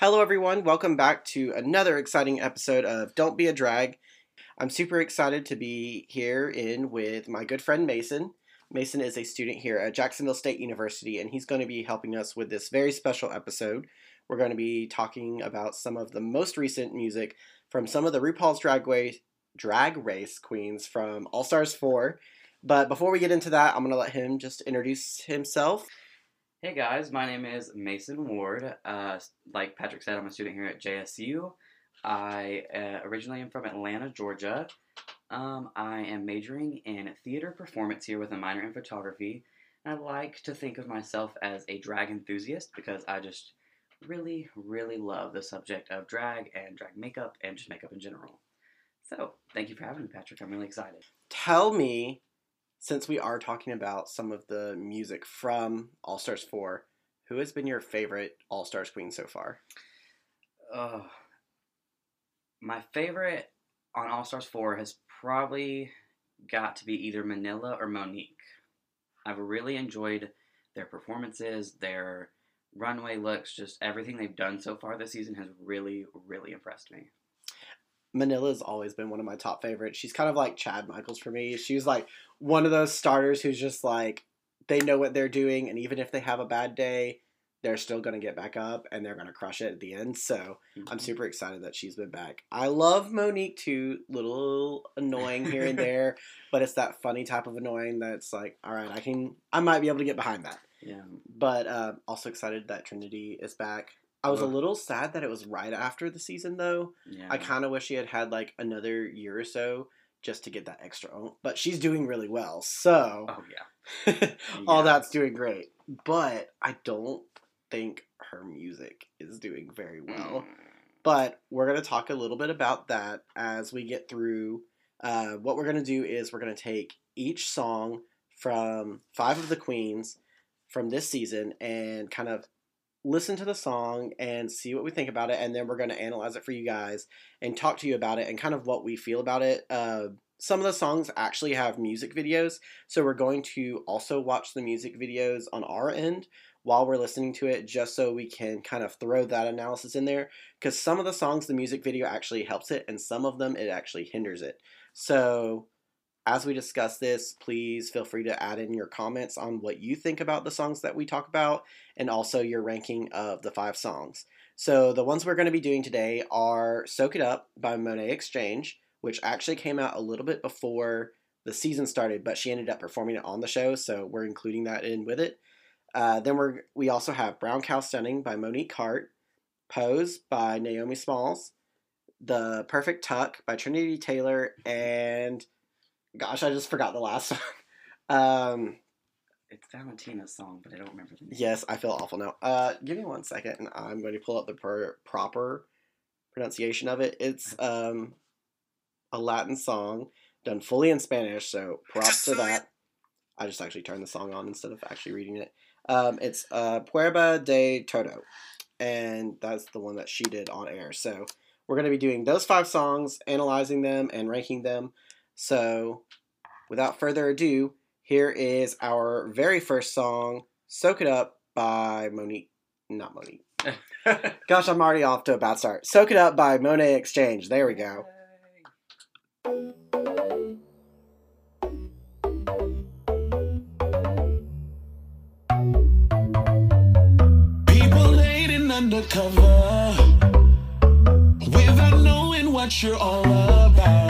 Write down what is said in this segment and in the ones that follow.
Hello, everyone. Welcome back to another exciting episode of Don't Be a Drag. I'm super excited to be here in with my good friend Mason. Mason is a student here at Jacksonville State University, and he's going to be helping us with this very special episode. We're going to be talking about some of the most recent music from some of the RuPaul's Drag Race, drag race queens from All Stars 4. But before we get into that, I'm going to let him just introduce himself. Hey guys, my name is Mason Ward. Uh, like Patrick said, I'm a student here at JSU. I uh, originally am from Atlanta, Georgia. Um, I am majoring in theater performance here with a minor in photography. I like to think of myself as a drag enthusiast because I just really, really love the subject of drag and drag makeup and just makeup in general. So, thank you for having me, Patrick. I'm really excited. Tell me since we are talking about some of the music from All Stars 4, who has been your favorite All Stars queen so far? Uh, my favorite on All Stars 4 has probably got to be either Manila or Monique. I've really enjoyed their performances, their runway looks, just everything they've done so far this season has really, really impressed me. Manila's always been one of my top favorites. She's kind of like Chad Michaels for me. She's like one of those starters who's just like they know what they're doing, and even if they have a bad day, they're still going to get back up and they're going to crush it at the end. So mm-hmm. I'm super excited that she's been back. I love Monique too, little annoying here and there, but it's that funny type of annoying that's like, all right, I can, I might be able to get behind that. Yeah. But uh, also excited that Trinity is back. I was a little sad that it was right after the season, though. Yeah. I kind of wish she had had like another year or so just to get that extra. But she's doing really well, so. Oh yeah. all yeah. that's doing great, but I don't think her music is doing very well. Mm. But we're gonna talk a little bit about that as we get through. Uh, what we're gonna do is we're gonna take each song from five of the queens from this season and kind of listen to the song and see what we think about it, and then we're going to analyze it for you guys and talk to you about it and kind of what we feel about it. Uh, some of the songs actually have music videos, so we're going to also watch the music videos on our end while we're listening to it, just so we can kind of throw that analysis in there. Because some of the songs, the music video actually helps it, and some of them, it actually hinders it. So as we discuss this, please feel free to add in your comments on what you think about the songs that we talk about and also your ranking of the five songs. So, the ones we're going to be doing today are Soak It Up by Monét X Change, which actually came out a little bit before the season started, but she ended up performing it on the show, so we're including that in with it. Uh, then we're, we also have Brown Cow Stunning by Monique Heart, Pose by Naomi Smalls, The Perfect Tuck by Trinity Taylor, and Gosh, I just forgot the last song. Um, it's Valentina's song, but I don't remember the name. Yes, I feel awful now. Uh, give me one second, and I'm going to pull up the per- proper pronunciation of it. It's um, a Latin song done fully in Spanish, so props to that. I just actually turned the song on instead of actually reading it. Um, it's uh, Prueba de Todo, and that's the one that she did on air. So we're going to be doing those five songs, analyzing them, and ranking them. So, without further ado, here is our very first song, Soak It Up by Monique. Not Monique. Gosh, I'm already off to a bad start. Soak It Up by Monét X Change. There we go. People hating undercover without knowing what you're all about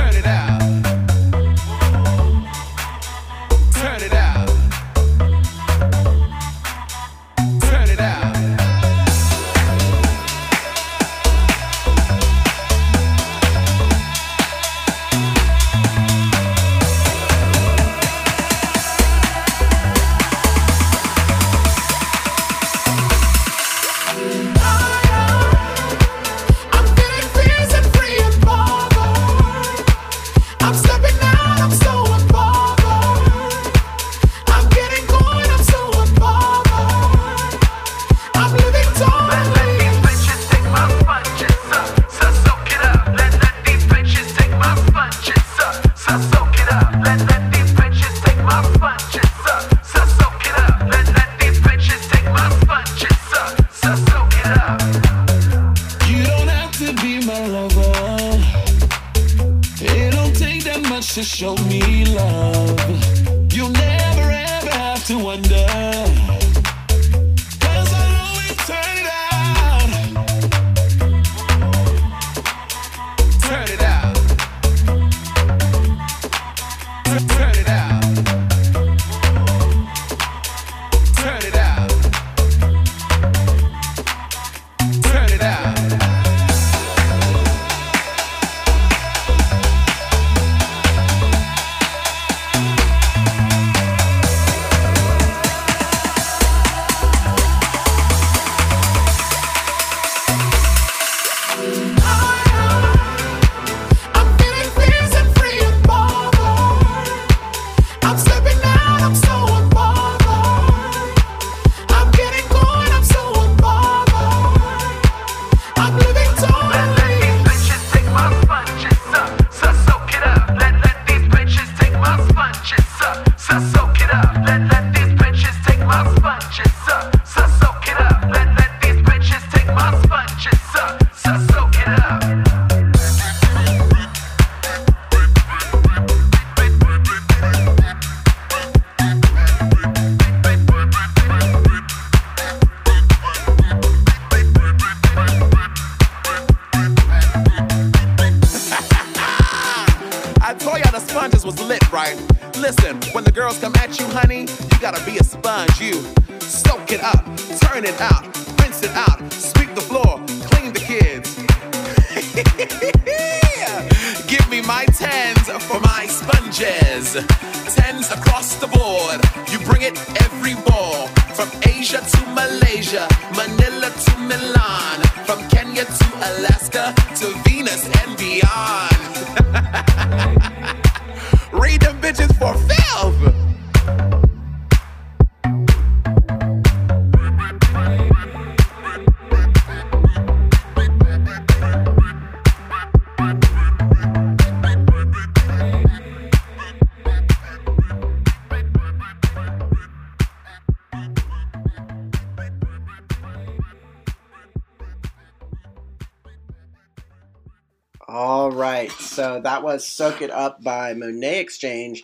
so that was "Soak It Up" by Monét X Change,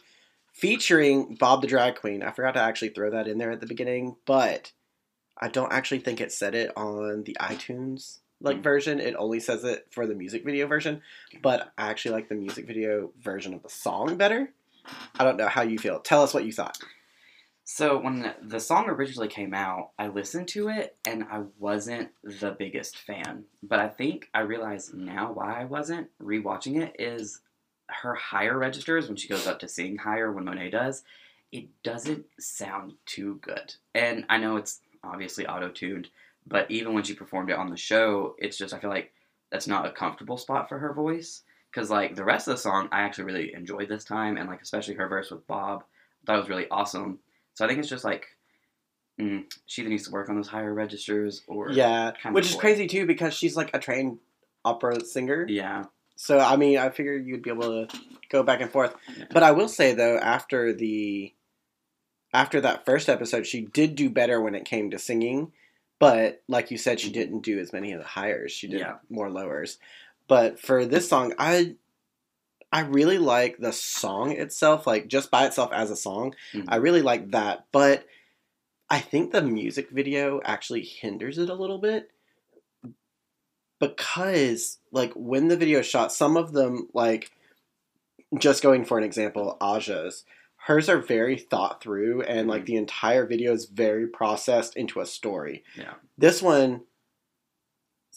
featuring Bob the Drag Queen. I forgot to actually throw that in there at the beginning, but I don't actually think it said it on the iTunes like version. It only says it for the music video version, but I actually like the music video version of the song better. I don't know how you feel. Tell us what you thought. So when the song originally came out, I listened to it and I wasn't the biggest fan. But I think I realize now why I wasn't. Rewatching it is her higher registers when she goes up to sing higher when Monet does, it doesn't sound too good. And I know it's obviously auto tuned, but even when she performed it on the show, it's just I feel like that's not a comfortable spot for her voice. Cause like the rest of the song, I actually really enjoyed this time, and like especially her verse with Bob, I thought it was really awesome. So I think it's just like mm, she either needs to work on those higher registers or Yeah, kind which is bored. crazy too because she's like a trained opera singer. yeah, So I mean, I figured you'd be able to go back and forth. Yeah. But I will say though, after the after that first episode, she did do better when it came to singing. But like you said, she didn't do as many of the higher. She did Yeah. more lowers. But for this song, I I really like the song itself, like just by itself as a song. Mhm. I really like that. But I think the music video actually hinders it a little bit because like when the video is shot, some of them like just going for an example, Aja's, hers are very thought through and like Mhm. the entire video is very processed into a story. yeah, This one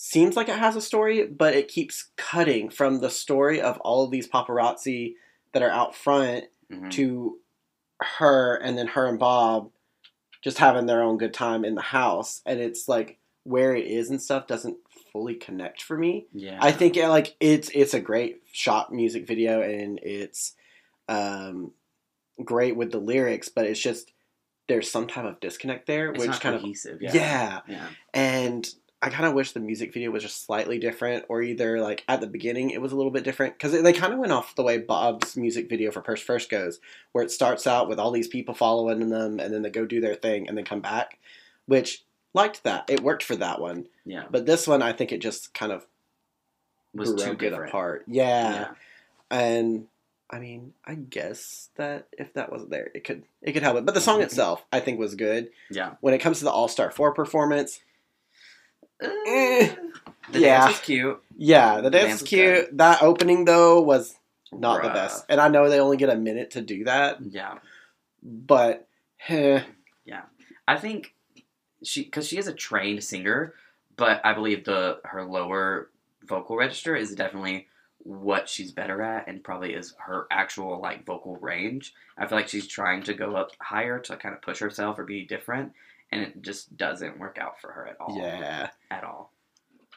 seems like it has a story, but it keeps cutting from the story of all of these paparazzi that are out front mhm. to her and then her and Bob just having their own good time in the house and it's like where it is and stuff doesn't fully connect for me. yeah. I think it, like it's it's a great shot music video and it's um great with the lyrics, but it's just there's some type of disconnect there, it's which not kind cohesive. of Yeah, yeah. yeah, And I kind of wish the music video was just slightly different, or either like at the beginning it was a little bit different because they kind of went off the way Bob's music video for Purse First goes, where it starts out with all these people following them, and then they go do their thing and then come back, which liked that. It worked for that one, yeah. but this one I think it just kind of Was too broke it different. apart. Yeah. Yeah, and I mean, I guess that if that wasn't there, it could it could help it. But the song mm-hmm. itself, I think, was good. Yeah. When it comes to the All Star Four performance, Eh. The Yeah. dance was cute. yeah, the dance was cute. That opening though was not the best, and I know they only get a minute to do that, Yeah. but eh, I think she because she is a trained singer, but I believe the her lower vocal register is definitely what she's better at and probably is her actual like vocal range. I feel like she's trying to go up higher to kind of push herself or be different and it just doesn't work out for her at all. yeah. At all.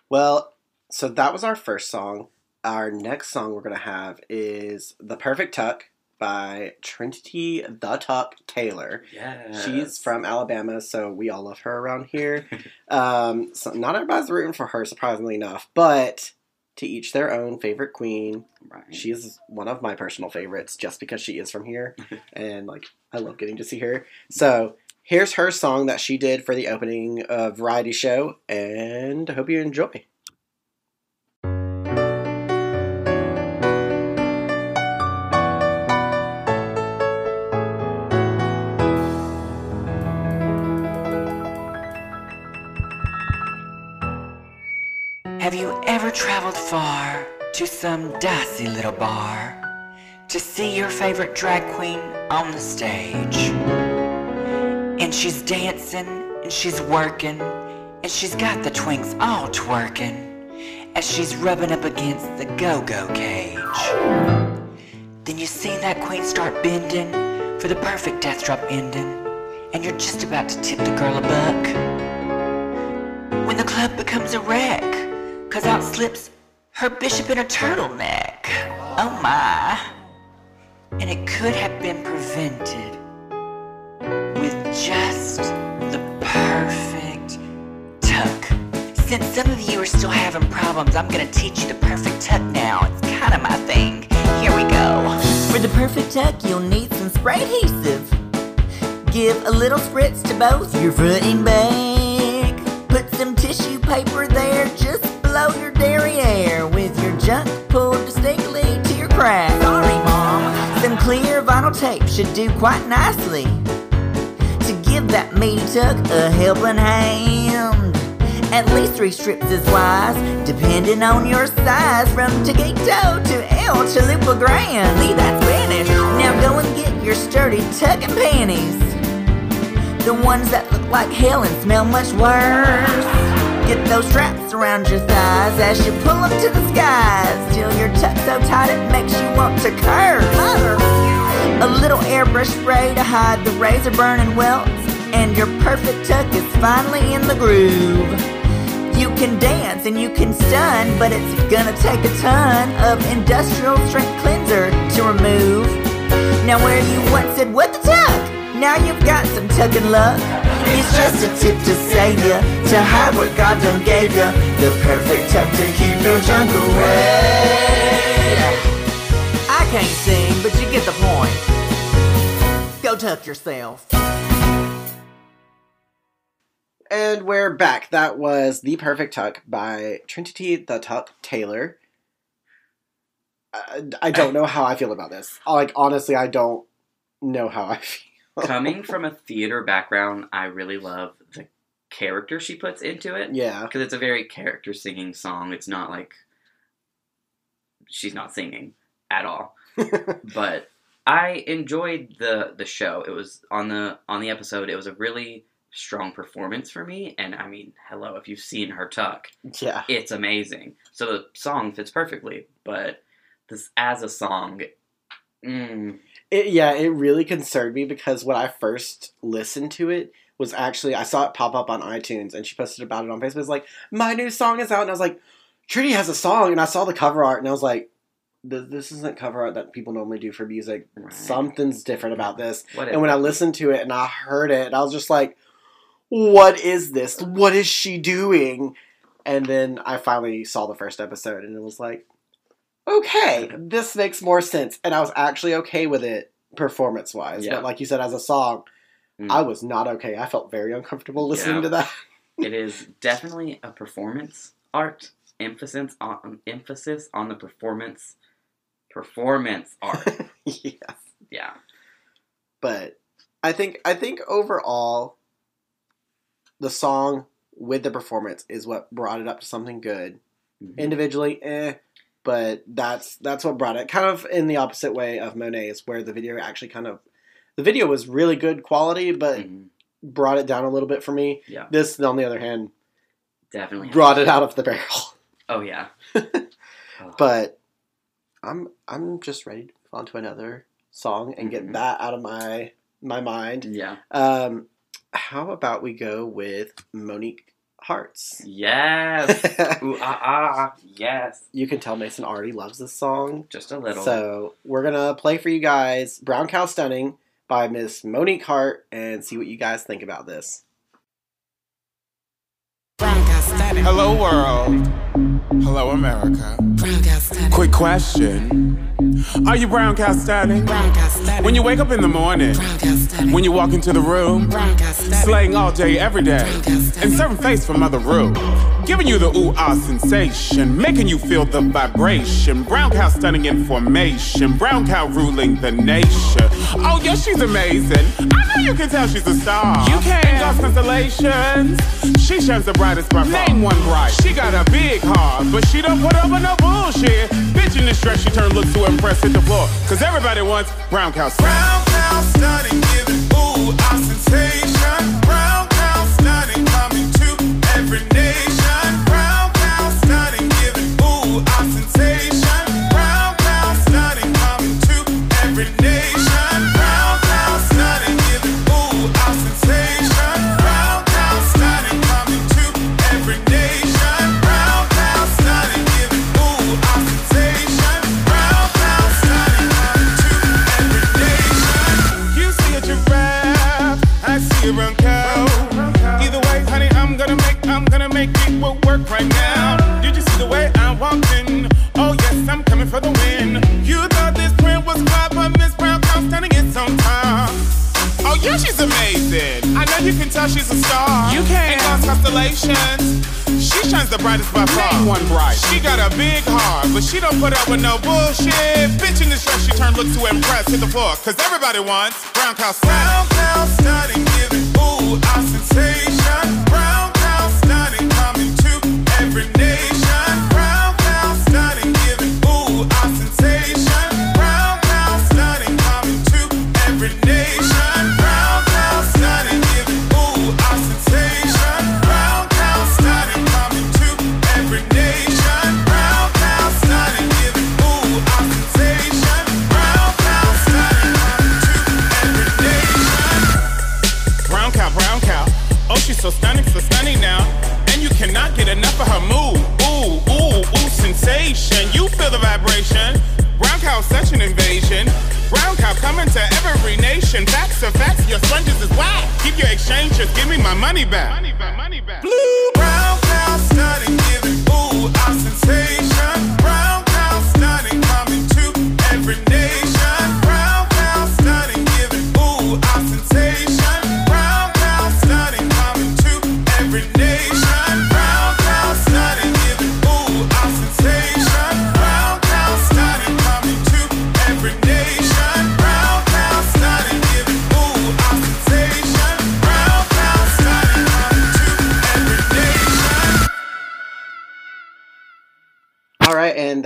Well, so that was our first song. Our next song we're gonna have is "The Perfect Tuck" by Trinity the Tuck Taylor. Yeah. She's from Alabama, so we all love her around here. um, so not everybody's rooting for her, surprisingly enough, but to each their own favorite queen. right. She is one of my personal favorites just because she is from here, and like I love getting to see her. So here's her song that she did for the opening of variety show, and I hope you enjoy. Have you ever traveled far to some dicey little bar to see your favorite drag queen on the stage? And she's dancing and she's working and she's got the twinks all twerking as she's rubbing up against the go-go cage. Then you see that queen start bending for the perfect death drop ending and you're just about to tip the girl a buck when the club becomes a wreck. Cause out slips her bishop in a turtleneck. Oh my. And it could have been prevented just the perfect tuck. Since some of you are still having problems, I'm gonna teach you the perfect tuck now. It's kinda my thing. Here we go. For the perfect tuck, you'll need some spray adhesive. Give a little spritz to both your front and back. Put some tissue paper there, just blow your derriere with your junk pulled distinctly to your crack. Sorry, mom. Some clear vinyl tape should do quite nicely give that meaty tuck a helping hand. At least three strips is wise, depending on your size, from Taquito to El Chalupa Grand. See, that's Spanish. Now go and get your sturdy tuck and panties. The ones that look like hell and smell much worse. Get those straps around your thighs as you pull them to the skies. Till you're tucked so tight it makes you want to curse. A little airbrush spray to hide the razor burning welts. And your perfect tuck is finally in the groove. You can dance and you can stun, but it's gonna take a ton of industrial strength cleanser to remove. Now where you once said what the tuck? Now you've got some tucking luck. It's just a tip to save ya, to hide what God done gave ya. The perfect tuck to keep your junk away. I can't sing, but you get the point. Go tuck yourself. And we're back. That was The Perfect Tuck by Trinity the Tuck Taylor. Uh, I don't know how I feel about this. Like, honestly, I don't know how I feel. Coming from a theater background, I really love the character she puts into it. Yeah. because it's a very character singing song. It's not like she's not singing at all. but I enjoyed the the show. It was on the on the episode. It was a really strong performance for me. And I mean, hello, if you've seen her tuck, Yeah. it's amazing. So the song fits perfectly. But this as a song, mm, It, yeah, it really concerned me because when I first listened to it was actually I saw it pop up on iTunes and she posted about it on Facebook. It's like my new song is out, and I was like, Trinity has a song, and I saw the cover art and I was like, "Th- this isn't cover art that people normally do for music. Right. Something's different about this. what And when I listened to it and I heard it, I was just like, what is this? What is she doing? And then I finally saw the first episode and it was like, okay, this makes more sense. And I was actually okay with it performance wise. Yeah. But like you said, as a song, Mm. I was not okay. I felt very uncomfortable listening Yeah. to that. it is definitely a performance art emphasis on emphasis on the performance performance art. yeah. yeah. But I think I think overall the song with the performance is what brought it up to something good. Mhm. Individually, eh, but that's that's what brought it. Kind of in the opposite way of Monet's, where the video actually kind of the video was really good quality, but Mhm. brought it down a little bit for me. Yeah. This, on the other hand, Definitely. brought it out of the barrel. Oh yeah. Oh, But I'm I'm just ready to move on to another song and get Mhm. that out of my my mind. yeah. Um, how about we go with Monique Heart's? Yes. Ooh ah ah. Yes. you can tell Mason already loves this song. Just a little. So we're gonna play for you guys "Brown Cow Stunning" by Miss Monique Heart and see what you guys think about this. Hello, world. Hello, America. Brown Quick question. Are you brown cow standing? When you wake up in the morning, when you walk into the room, slaying all day, every day, and serving face from other room, giving you the ooh ah sensation, making you feel the vibration. Brown cow stunning information, brown cow ruling the nation. Oh, yes, she's amazing. I know you can tell she's a star. You can. In God's constellations, she shines the brightest by far. Name one bright. She got a big heart, but she don't put up with no bullshit. Bitch in distress, she turn looks to impress, hit the floor. Cause everybody wants brown cow stunning. Brown cow stunning, giving ooh ah sensation. Brown she's amazing. I know you can tell she's a star. You can. In God's constellations, she shines the brightest by far. Name one bright. She got a big heart, but she don't put up with no bullshit. Bitch in this dress, she turn look to impress. Hit the floor, cause everybody wants brown cow stunning. Brown cow stunning, giving ooh a sensation. Coming to every nation. Facts are facts, your sponges is whack. Keep your exchange, just give me my. Money back.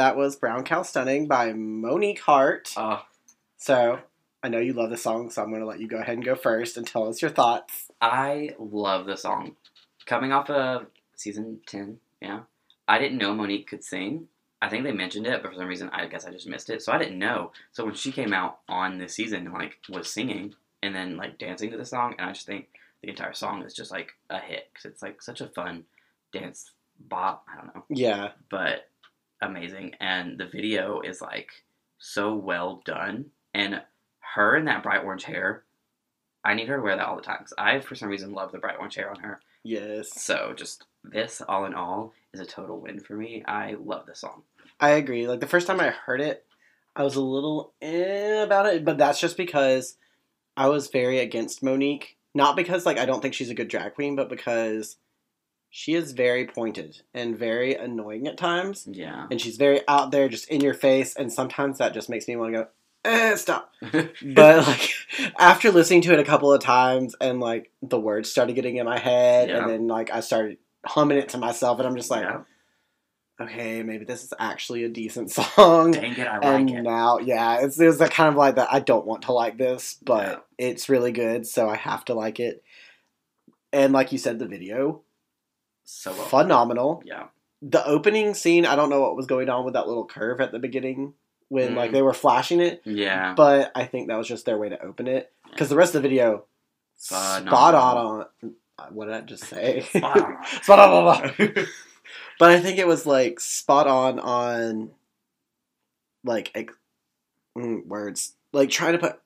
That was "Brown Cow Stunning" by Monique Heart. Oh, So I know you love the song, so I'm going to let you go ahead and go first and tell us your thoughts. I love the song. Coming off of season 10, yeah. I didn't know Monique could sing. I think they mentioned it, but for some reason, I guess I just missed it. So I didn't know. So when she came out on this season and like was singing and then like dancing to the song, and I just think the entire song is just like a hit because it's like such a fun dance bop. I don't know, Yeah, but amazing. And the video is like so well done. And her in that bright orange hair, I need her to wear that all the time because I, for some reason, love the bright orange hair on her. yes, So just this, all in all, is a total win for me. I love this song. I agree. Like the first time I heard it, I was a little eh about it, but that's just because I was very against Monique. Not because like I don't think she's a good drag queen, but because she is very pointed and very annoying at times. Yeah. And she's very out there, just in your face. And sometimes that just makes me want to go, eh, stop. But like after listening to it a couple of times and like the words started getting in my head, Yeah. and then like I started humming it to myself, and I'm just like, Yeah. okay, maybe this is actually a decent song. Dang it, I and like it. now, yeah, it's it's that kind of like that. I don't want to like this, but Yeah. it's really good, so I have to like it. And like you said, the video So well. phenomenal. Yeah. The opening scene, I don't know what was going on with that little curve at the beginning when like Mm. they were flashing it, Yeah. but I think that was just their way to open it because the rest of the video spot on on. What did I just say? Spot on. spot on. but I think it was like spot on on like ex- mm, words like trying to put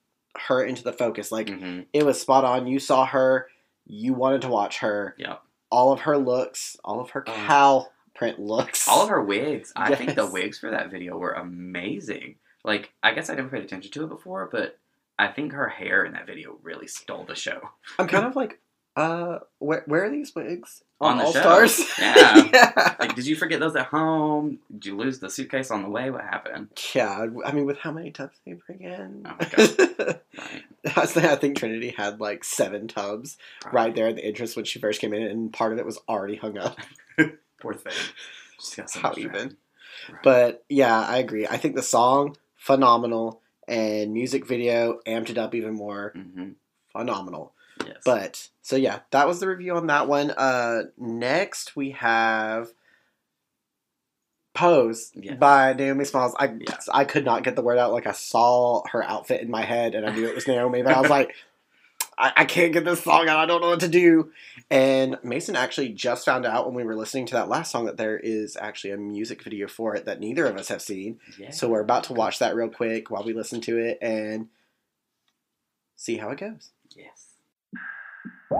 her into the focus. Like Mhm. it was spot on. You saw her, you wanted to watch her. Yep. All of her looks, all of her Oh. cow print looks. All of her wigs. I think the wigs for that video were amazing. Like, I guess I never paid attention to it before, but I think her hair in that video really stole the show. I'm kind of like, uh, where where are these wigs On the All show. Stars? Yeah. yeah. Like, did you forget those at home? Did you lose the suitcase on the way? What happened? Yeah, I mean, with how many tubs they bring in? Oh my God. Right. I was- I think Trinity had like seven tubs right there at the entrance when she first came in, and part of it was already hung up. Poor thing. She's got so How even? Right. But yeah, I agree. I think the song phenomenal and music video amped it up even more. Mhm. Phenomenal. Yes. But so yeah, that was the review on that one. Uh, next we have Pose by Naomi Smalls. I Yeah. I could not get the word out. Like I saw her outfit in my head and I knew it was Naomi, but I was like, I, I can't get this song out. I don't know what to do. And Mason actually just found out when we were listening to that last song that there is actually a music video for it that neither of us have seen. yeah. So we're about to watch that real quick while we listen to it and see how it goes. Yes. With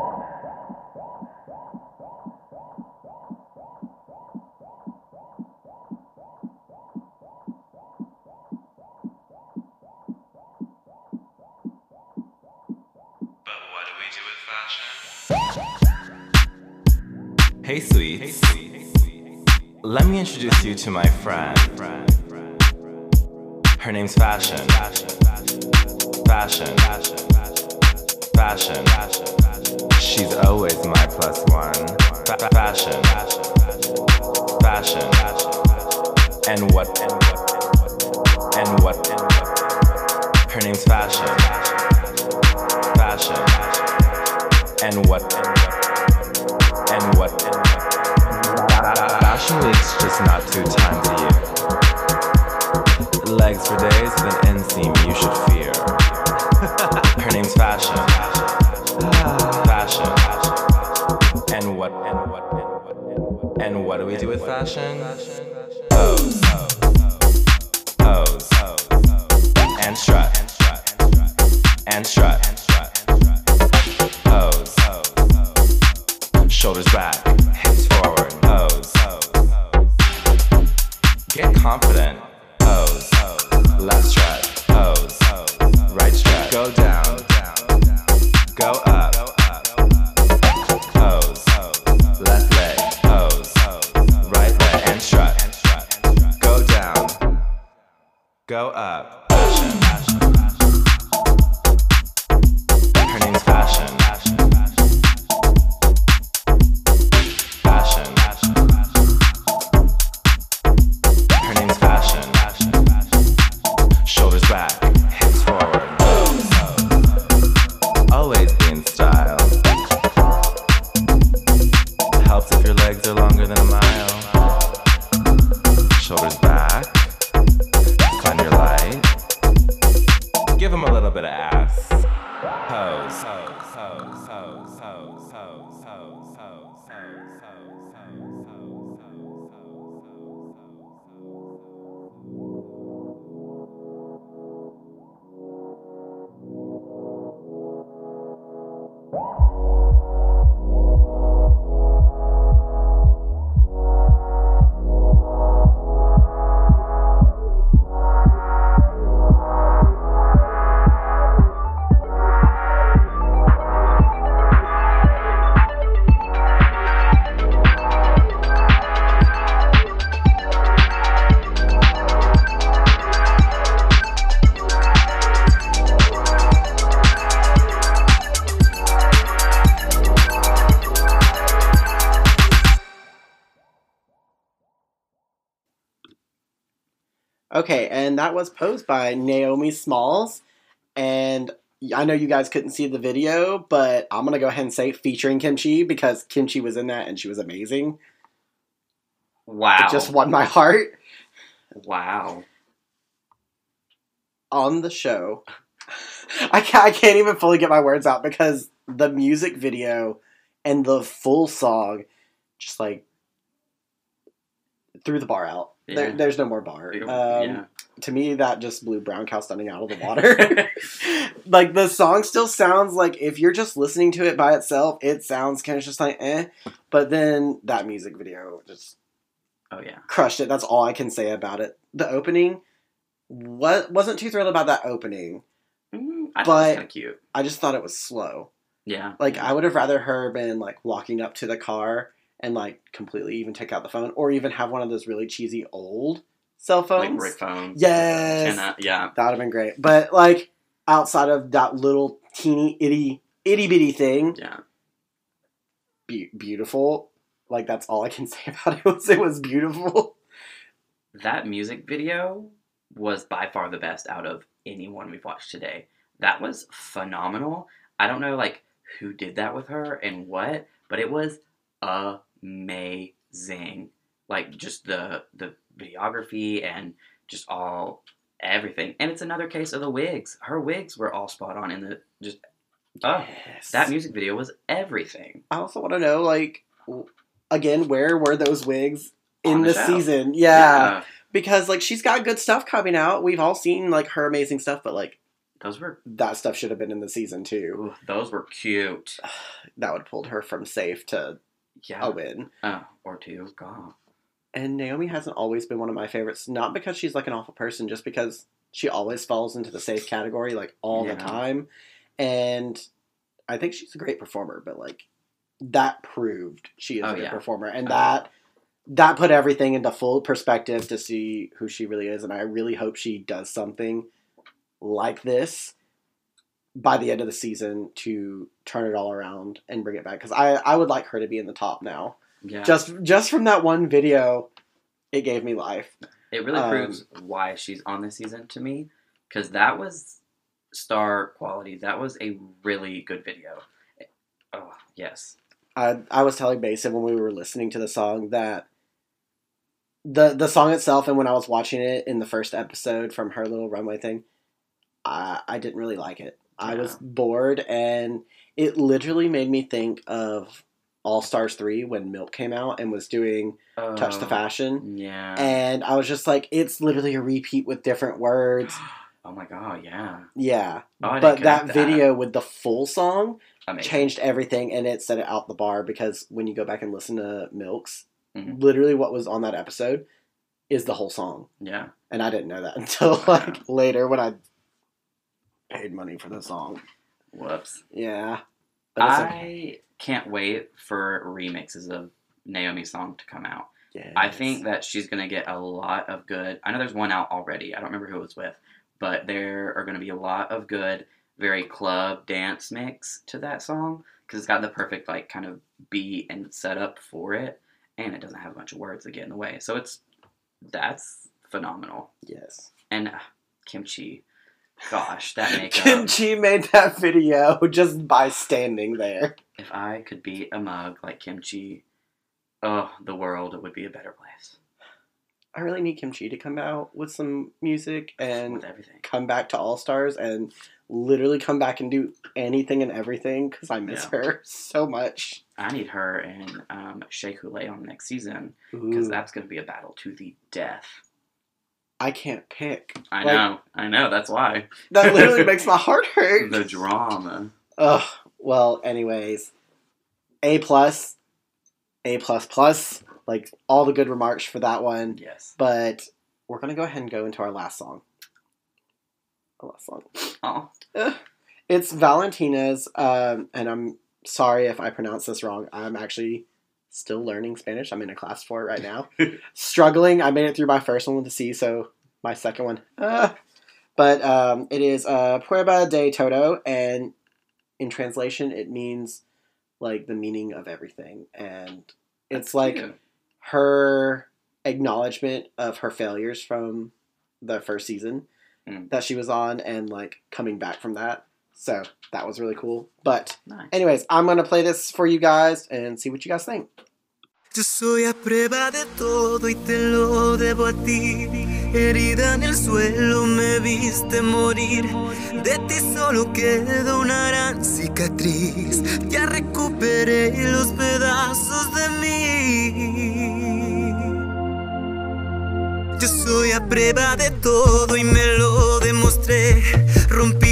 fashion? Hey, sweets. Let me introduce you to my friend. Her name's Fashion. Fashion. Fashion. Fashion. Fashion. She's always my plus one. Fashion. Fashion. And what? And what? Her name's Fashion fashion and what and what fashion week's just not two times a year legs for days with an inseam you should fear her name's fashion fashion we do with fashion pose pose and strut and strut. Pose. Shoulders back, Uh, up. Fashion. Her was posed by Naomi Smalls. And I know you guys couldn't see the video, but I'm going to go ahead and say featuring Kim Chi because Kim Chi was in that and she was amazing. Wow. It just won my heart. wow. On the show, I can't, I can't even fully get my words out because the music video and the full song just like threw the bar out. There, there's no more bar. Um, yeah. To me that just blew brown cow stunning out of the water like the song still sounds like if you're just listening to it by itself it sounds kind of just like eh but then that music video just oh yeah. crushed it that's all i can say about it the opening what wasn't too thrilled about that opening Mm, I But- cute. i just thought it was slow Yeah. like i would have rather her been like walking up to the car and like completely even take out the phone or even have one of those really cheesy old cell phones like brick phones. Yes. Antenna, yeah. That would have been great. But like outside of that little teeny itty itty bitty thing, Yeah. be- beautiful. Like that's all I can say about it. Was it was beautiful. That music video was by far the best out of anyone we've watched today. That was phenomenal. I don't know like who did that with her and what, but it was amazing. Like just the the videography and just all everything. And it's another case of the wigs. Her wigs were all spot on in the just oh that music video was everything. I also want to know, like, again, where were those wigs in On the the show. season? Yeah. because like she's got good stuff coming out. We've all seen like her amazing stuff, but like Those were that stuff should have been in the season too. those were cute. That would have pulled her from safe to Yeah. a win. Oh, or two. God. And Naomi hasn't always been one of my favorites, not because she's like an awful person, just because she always falls into the safe category like all Yeah. the time. And I think she's a great performer, but like that proved she is Oh, a good yeah. performer. And Oh. that that put everything into full perspective to see who she really is. And I really hope she does something like this by the end of the season to turn it all around and bring it back. Because I, I would like her to be in the top now Yeah. just just from that one video it gave me life It really Um, proves why she's on this season to me, because that was star quality. That was a really good video. Oh yes, i i was telling mason when we were listening to the song that the the song itself and when i was watching it in the first episode from her little runway thing i i didn't really like it i was bored and it literally made me think of all stars 3 when milk came out and was doing touch the Oh, fashion Yeah. and i was just like it's literally a repeat with different words oh my god, yeah. yeah Oh, but that connect video with the full song Amazing. changed everything and it set it out the bar because when you go back and listen to Milks, Mhm. literally what was on that episode is the whole song. Yeah. And I didn't know that until like later when I paid money for the song. Whoops. Yeah. But it's I okay. Can't wait for remixes of Naomi's song to come out. Yes. I think that she's going to get a lot of good. I know there's one out already. I don't remember who it was with, but there are going to be a lot of good, very club dance mix to that song because it's got the perfect like kind of beat and setup for it, and it doesn't have a bunch of words that get in the way. So it's that's phenomenal. Yes. And uh, Kim Chi, gosh, that makeup. Kim Chi made that video just by standing there. if I could be a mug like Kim Chi, oh, the world would be a better place I really need Kim Chi to come out with some music and everything. come back to All Stars and literally come back and do anything and everything because I miss Yeah. her so much. I need her and um, Shea Coulee on next season because that's going to be a battle to the death. I can't pick. I Like, know, I know. That's why That literally makes my heart hurt. the drama. Ugh. Well, anyways, A plus, A plus plus. Like all the good remarks for that one. Yes. But we're gonna go ahead and go into our last song. Our last song. Oh, It's Valentina's, um, and I'm sorry if I pronounce this wrong. I'm actually still learning Spanish. I'm in a class for it right now. Struggling. I made it through my first one with the C, so my second one. Uh, but um, it is uh, Prueba de Todo, and in translation, it means like the meaning of everything. And it's like cute. her acknowledgement of her failures from the first season Mm. that she was on and like coming back from that. So that was really cool. But Nice. anyways, I'm gonna play this for you guys and see what you guys think. Yo soy a prueba de todo y te lo debo a ti. Herida en el suelo me viste morir. De ti solo queda una gran cicatriz. Ya recuperé los pedazos de mí. Yo soy a prueba de todo y me lo demostré. Rompí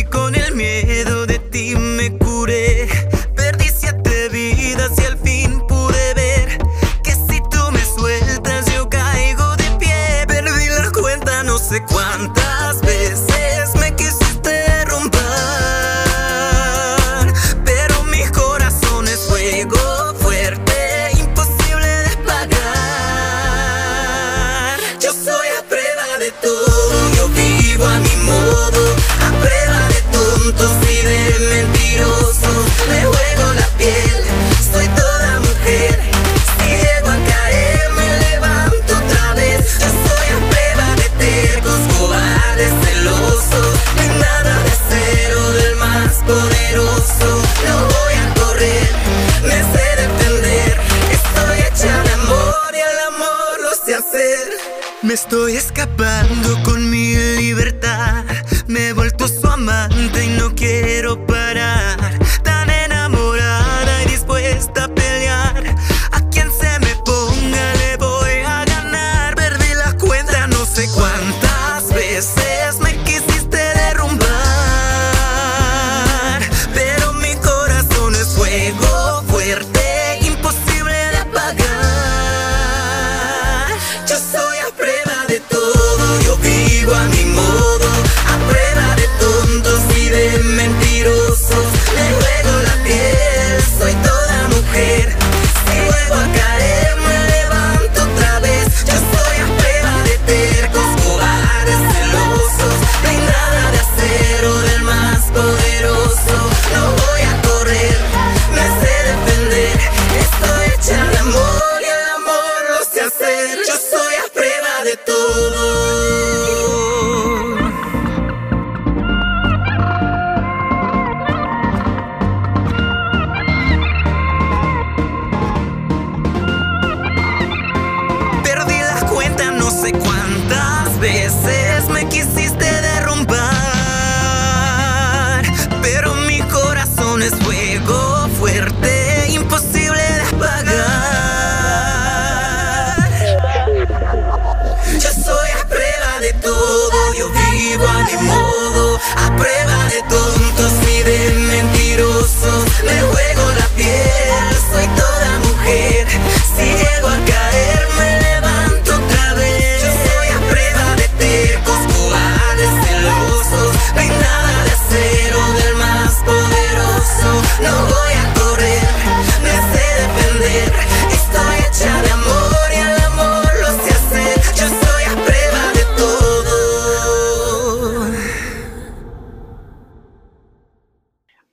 Me estoy escapando con mi libertad. Me he vuelto su amante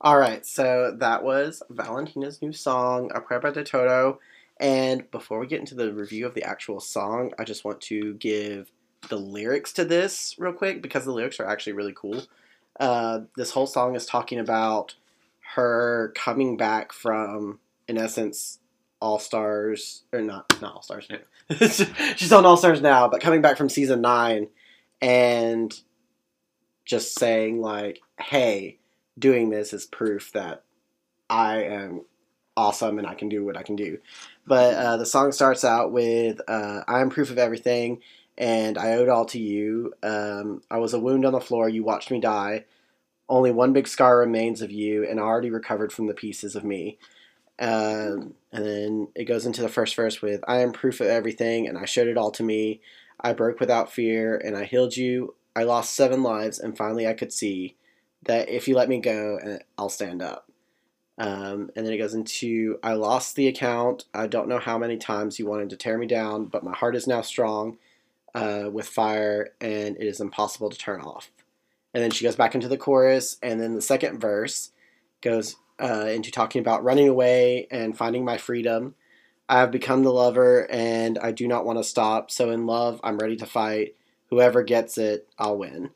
All right, so that was Valentina's new song, A Prueba de Todo. And before we get into the review of the actual song, I just want to give the lyrics to this real quick because the lyrics are actually really cool. Uh, this whole song is talking about her coming back from, in essence, All Stars, or not, not All Stars. She's on All Stars now, but coming back from season nine and just saying, like, hey, doing this is proof that I am awesome and I can do what I can do. But uh, the song starts out with uh, I am proof of everything and I owe it all to you. Um, I was a wound on the floor, you watched me die. Only one big scar remains of you, and I already recovered from the pieces of me. Um, and then it goes into the first verse with I am proof of everything, and I showed it all to me. I broke without fear, and I healed you. I lost seven lives, and finally I could see that if you let me go, I'll stand up. Um, and then it goes into I lost the account. I don't know how many times you wanted to tear me down, but my heart is now strong uh, with fire, and it is impossible to turn off. And then she goes back into the chorus, and then the second verse goes uh, into talking about running away and finding my freedom. I have become the lover, and I do not want to stop. So in love, I'm ready to fight. whoever gets it, I'll win.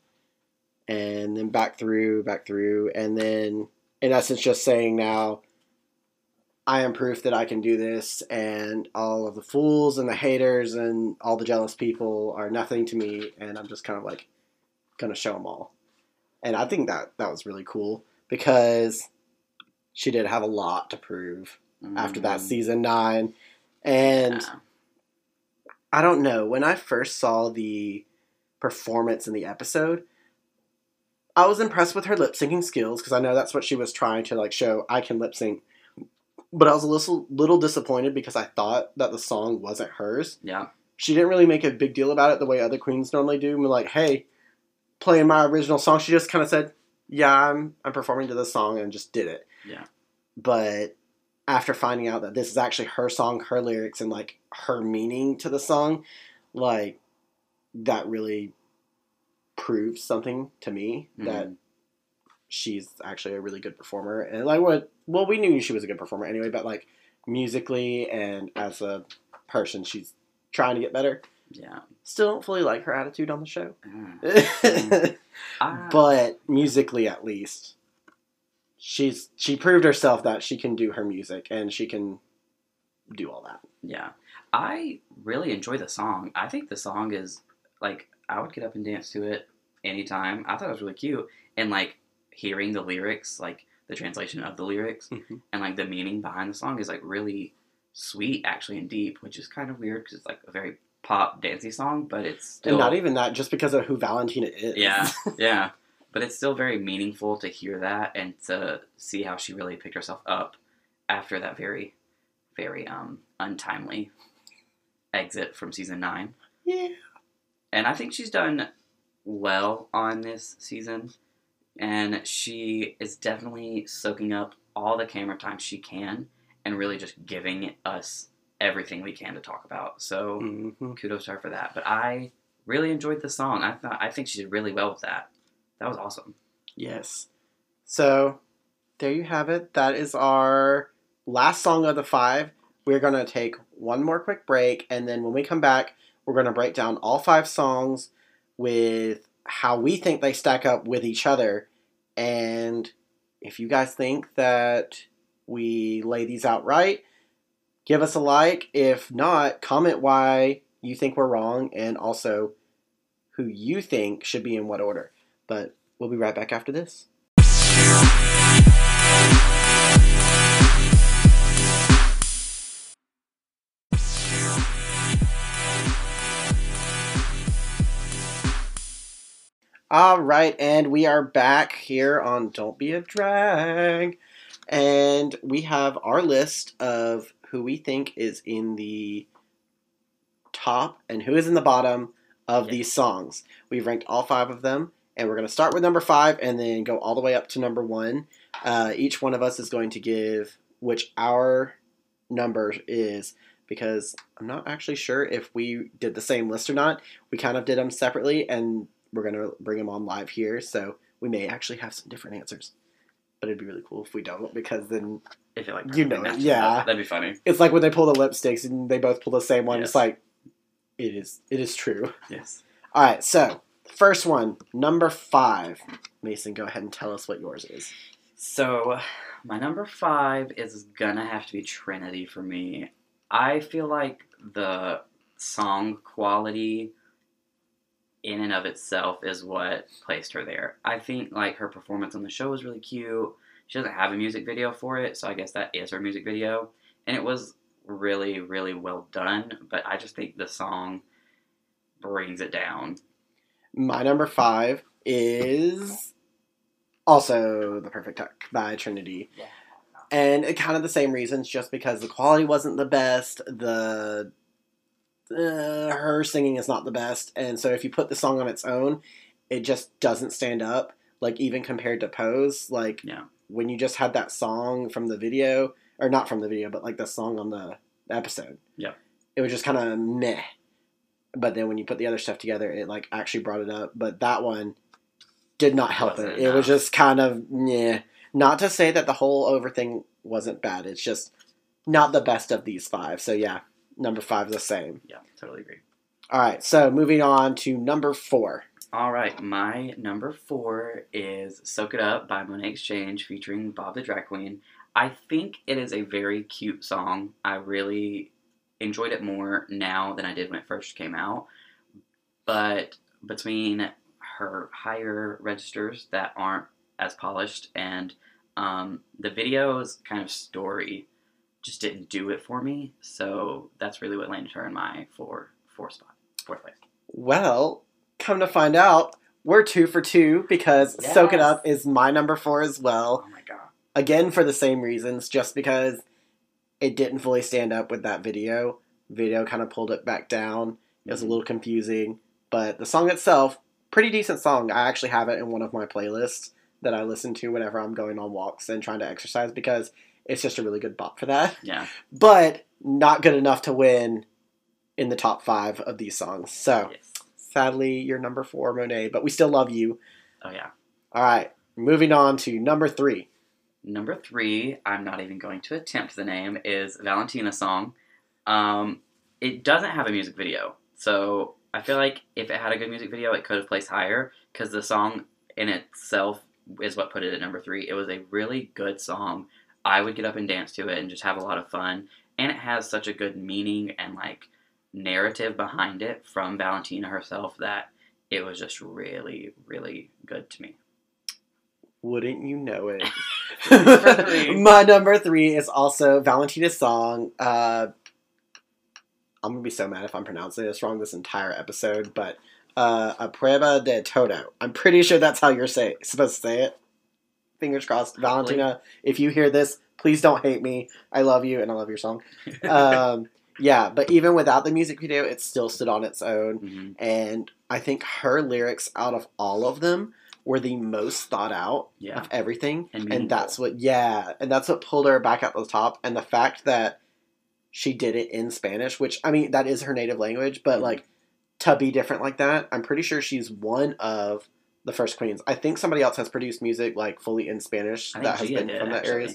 And then back through, back through, and then in essence, just saying now, I am proof that I can do this, and all of the fools and the haters and all the jealous people are nothing to me, and I'm just kind of like gonna show them all. And I think that that was really cool because she did have a lot to prove after that Mm, season nine, and yeah. I don't know. When I first saw the performance in the episode, I was impressed with her lip syncing skills because I know that's what she was trying to like show. I can lip sync, but I was a little little disappointed because I thought that the song wasn't hers. Yeah. She didn't really make a big deal about it the way other queens normally do. And like, hey, playing my original song. She just kind of said, "Yeah, I'm I'm performing to this song," and just did it. Yeah. But after finding out that this is actually her song, her lyrics, and like her meaning to the song, like that really proves something to me that Mhm. she's actually a really good performer. And like what well, we knew she was a good performer anyway, but like musically and as a person, she's trying to get better. Yeah. Still don't fully like her attitude on the show. Mm. I- but musically at least she's she proved herself that she can do her music and she can do all that Yeah. I really enjoy the song. I think the song is like I would get up and dance to it anytime. I thought it was really cute. And like hearing the lyrics, like the translation of the lyrics Mhm. and like the meaning behind the song is like really sweet actually and deep, which is kind of weird because it's like a very pop dancey song, but it's still and not even that just because of who valentina is yeah, yeah. But it's still very meaningful to hear that and to see how she really picked herself up after that very, very um untimely exit from season nine. yeah And I think she's done well on this season. And she is definitely soaking up all the camera time she can and really just giving us everything we can to talk about. So Mhm. kudos to her for that. But I really enjoyed the song. I thought I think she did really well with that. That was awesome. yes so there you have it that is our last song of the five we're going to take one more quick break and then when we come back we're going to break down all five songs with how we think they stack up with each other. And if you guys think that we lay these out right give us a like. If not comment why you think we're wrong and also who you think should be in what order. But we'll be right back after this All right, and we are back here on Don't Be a Drag. And we have our list of who we think is in the top and who is in the bottom of these songs. We've ranked all five of them, and we're going to start with number five and then go all the way up to number one. Uh, each one of us is going to give which our number is because I'm not actually sure if we did the same list or not. We kind of did them separately, and we're going to bring them on live here, so we may actually have some different answers. But it'd be really cool if we don't, because then If it like You know it, matches yeah. that'd be funny. it's like when they pull the lipsticks and they both pull the same one. It's like it is. It is true. Yes. All right, so first one, number five. Mason, go ahead and tell us what yours is. So, my number five is gonna have to be Trinity for me. I feel like the song quality in and of itself is what placed her there. I think like her performance on the show was really cute. She doesn't have a music video for it, so I guess that is her music video. And it was really, really well done, but I just think the song brings it down. My number five is also The Perfect Tuck by Trinity. Yeah. And it kind of the same reasons, just because the quality wasn't the best, the uh, her singing is not the best, and so if you put the song on its own, it just doesn't stand up. Like even compared to Pose, like Yeah. when you just had that song from the video, or not from the video, but like the song on the episode. Yeah. It was just kind of meh. But then when you put the other stuff together, it like actually brought it up. But that one did not help Wasn't it. It was just kind of yeah. Not to say that the whole over thing wasn't bad. It's just not the best of these five. So yeah, number five the same. Yeah, totally agree. All right, so moving on to number four. All right, my number four is "Soak It Up" by Monét X Change, featuring Bob the Drag Queen. I think it is a very cute song. I really enjoyed it more now than I did when it first came out. But between her higher registers that aren't as polished and um, the video's kind of story just didn't do it for me. So that's really what landed her in my four four spot, fourth place. Well, come to find out, we're two for two because Soak It Up is my number four as well. Oh my god. Again, for the same reasons, just because it didn't fully stand up with that video. Video kind of pulled it back down. It was a mm-hmm. little confusing, but the song itself, pretty decent song. I actually have it in one of my playlists that I listen to whenever I'm going on walks and trying to exercise because it's just a really good bop for that. Yeah. But not good enough to win in the top five of these songs. So Yes. sadly, you're number four, Monét, but we still love you. Oh yeah. All right, moving on to number three. Number three, I'm not even going to attempt the name, is Valentina song. Um, it doesn't have a music video, so I feel like if it had a good music video, it could have placed higher because the song in itself is what put it at number three. It was a really good song. I would get up and dance to it and just have a lot of fun, and it has such a good meaning and like narrative behind it from Valentina herself that it was just really, really good to me. Wouldn't you know it? My number three is also Valentina's song. Uh, I'm gonna be so mad if I'm pronouncing this wrong this entire episode, but uh, A Prueba de Todo. I'm pretty sure that's how you're say, supposed to say it. Fingers crossed. Valentina, if you hear this, please don't hate me. I love you and I love your song. Um, yeah, but even without the music video, it still stood on its own. Mhm. And I think her lyrics out of all of them were the most thought out Yeah. of everything. And And, that's what, yeah, and that's what pulled her back at the top. And the fact that she did it in Spanish, which, I mean, that is her native language, but Mhm. like to be different like that, I'm pretty sure she's one of the first queens. I think somebody else has produced music like fully in Spanish that has Gia been did, from that area.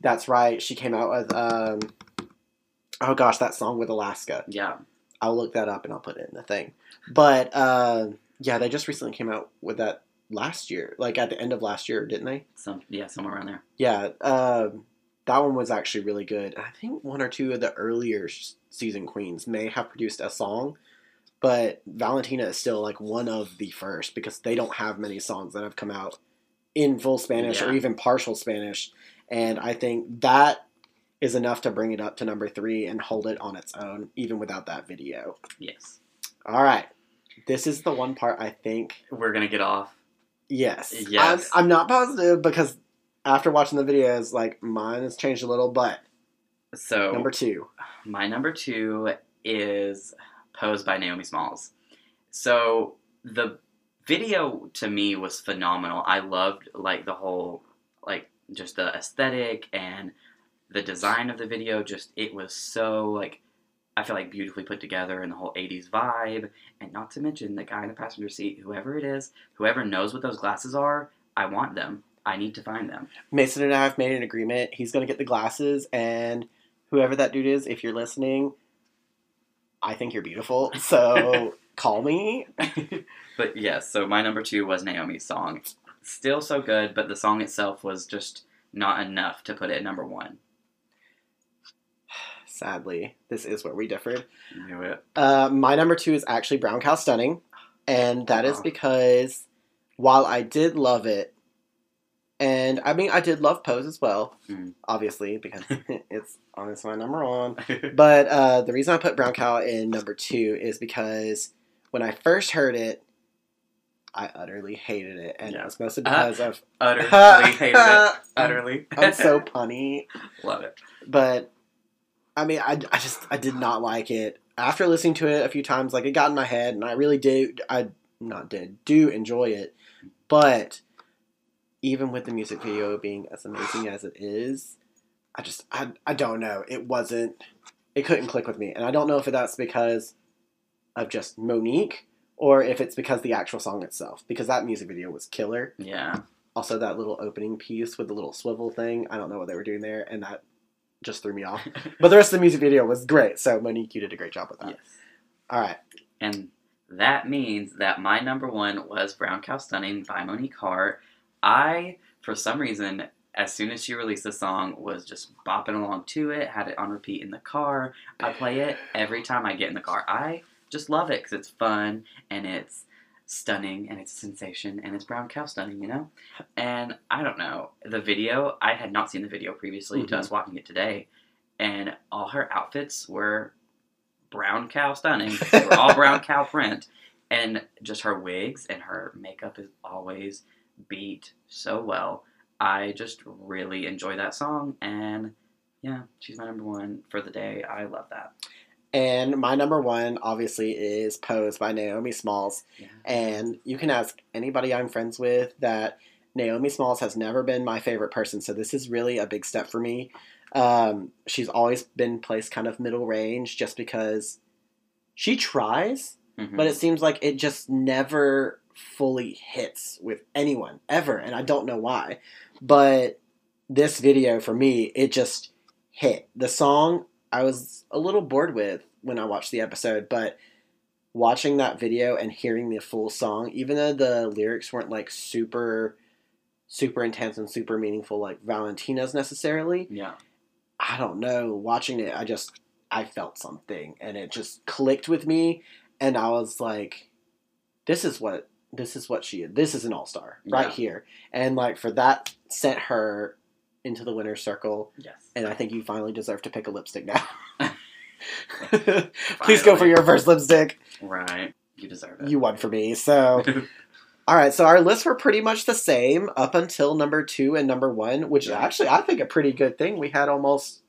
That's right. She came out with, um, oh gosh, that song with Alaska. Yeah. I'll look that up and I'll put it in the thing. But uh, yeah, they just recently came out with that last year, like at the end of last year, didn't they? Some yeah, somewhere around there. Yeah, um, that one was actually really good. I think one or two of the earlier season queens may have produced a song, but Valentina is still like one of the first because they don't have many songs that have come out in full Spanish or even partial Spanish, and I think that is enough to bring it up to number three and hold it on its own, even without that video. Yes. All right. This is the one part I think. We're gonna get off. Yes. Yes. I'm, I'm not positive because after watching the videos, like mine has changed a little, but So number two. my number two is posed by Naomi Smalls. So the video to me was phenomenal. I loved like the whole like just the aesthetic and the design of the video. Just it was so like I feel like beautifully put together and the whole 80s vibe. And not to mention the guy in the passenger seat, whoever it is, whoever knows what those glasses are, I want them. I need to find them. Mason and I have made an agreement. He's going to get the glasses, and whoever that dude is, if you're listening, I think you're beautiful. So call me. but yes, so my number two was Naomi's song. Still so good, but the song itself was just not enough to put it at number one. Sadly, this is where we differed. Knew it. Uh, my number two is actually Brown Cow Stunning, and that is Wow. because while I did love it, and I mean I did love Pose as well, Mm. obviously because it's honestly my number one. But uh, the reason I put Brown Cow in number two is because when I first heard it, I utterly hated it, and Yeah. it was mostly Uh-huh. because of Utterly hated it. Utterly. I'm so punny, Love it. but I mean, I, I just I did not like it. After listening to it a few times, like it got in my head, and I really did. I not did do enjoy it, but even with the music video being as amazing as it is, I just I I don't know. It wasn't. It couldn't click with me, and I don't know if that's because of just Monique or if it's because the actual song itself. Because that music video was killer. Yeah. Also, that little opening piece with the little swivel thing. I don't know what they were doing there, and that just threw me off. But the rest of the music video was great. So Monique, you did a great job with that. Yes. All right. And that means that my number one was Brown Cow Stunning by Monique Heart. I, for some reason, as soon as she released the song, was just bopping along to it, had it on repeat in the car. I play it every time I get in the car. I just love it because it's fun and it's stunning and it's a sensation and it's brown cow stunning, you know? And I don't know. The video, I had not seen the video previously I was mm-hmm. watching it today. And all her outfits were brown cow stunning. They were all brown cow print. And just her wigs and her makeup is always beat so well. I just really enjoy that song and yeah, she's my number one for the day. I love that. And my number one, obviously, is Pose by Naomi Smalls. Yeah. And you can ask anybody I'm friends with that Naomi Smalls has never been my favorite person. So this is really a big step for me. Um, she's always been placed kind of middle range just because she tries, Mhm. but it seems like it just never fully hits with anyone ever. And I don't know why. But this video for me, it just hit. The song I was a little bored with when I watched the episode, but watching that video and hearing the full song, even though the lyrics weren't like super super intense and super meaningful like Valentina's necessarily, yeah. I don't know, watching it I just I felt something and it just clicked with me and I was like this is what this is what she is. This is an all-star right Yeah. here. And like for that sent her into the winner's circle Yes. and I think you finally deserve to pick a lipstick now. Please go for your first lipstick. Right. You deserve it. You won for me. So, all right. So our lists were pretty much the same up until number two and number one, which is Yeah. actually I think a pretty good thing. We had almost